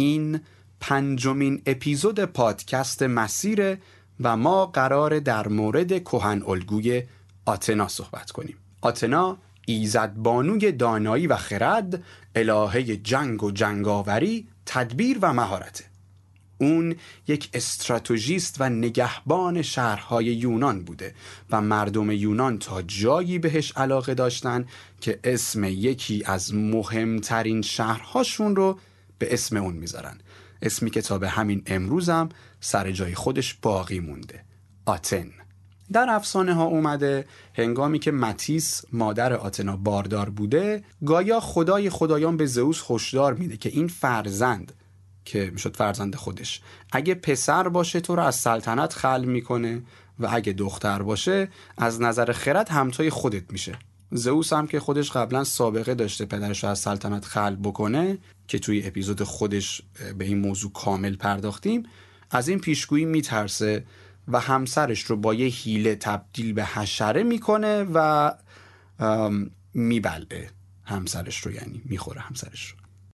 این پنجمین اپیزود پادکست مسیره و ما قرار در مورد کهن الگوی آتنا صحبت کنیم. آتنا ایزد بانوی دانایی و خرد الهه جنگ و جنگاوری تدبیر و مهارته. اون یک استراتژیست و نگهبان شهرهای یونان بوده و مردم یونان تا جایی بهش علاقه داشتن که اسم یکی از مهمترین شهرهاشون رو به اسم اون می‌ذارن. اسمی که تا به همین امروزم سر جای خودش باقی مونده. آتن. در افسانه ها اومده هنگامی که متیس مادر آتنا باردار بوده گایا خدای خدایان به زئوس هشدار میده که این فرزند که می‌شد فرزند خودش اگه پسر باشه تو رو از سلطنت خل می‌کنه و اگه دختر باشه از نظر خرد همتای خودت میشه. زئوس هم که خودش قبلا سابقه داشته پدرش رو از سلطنت خل بکنه که توی اپیزود خودش به این موضوع کامل پرداختیم از این پیشگویی میترسه و همسرش رو با یه حیله تبدیل به حشره می‌کنه و میبلعه همسرش رو یعنی می‌خوره همسرش رو.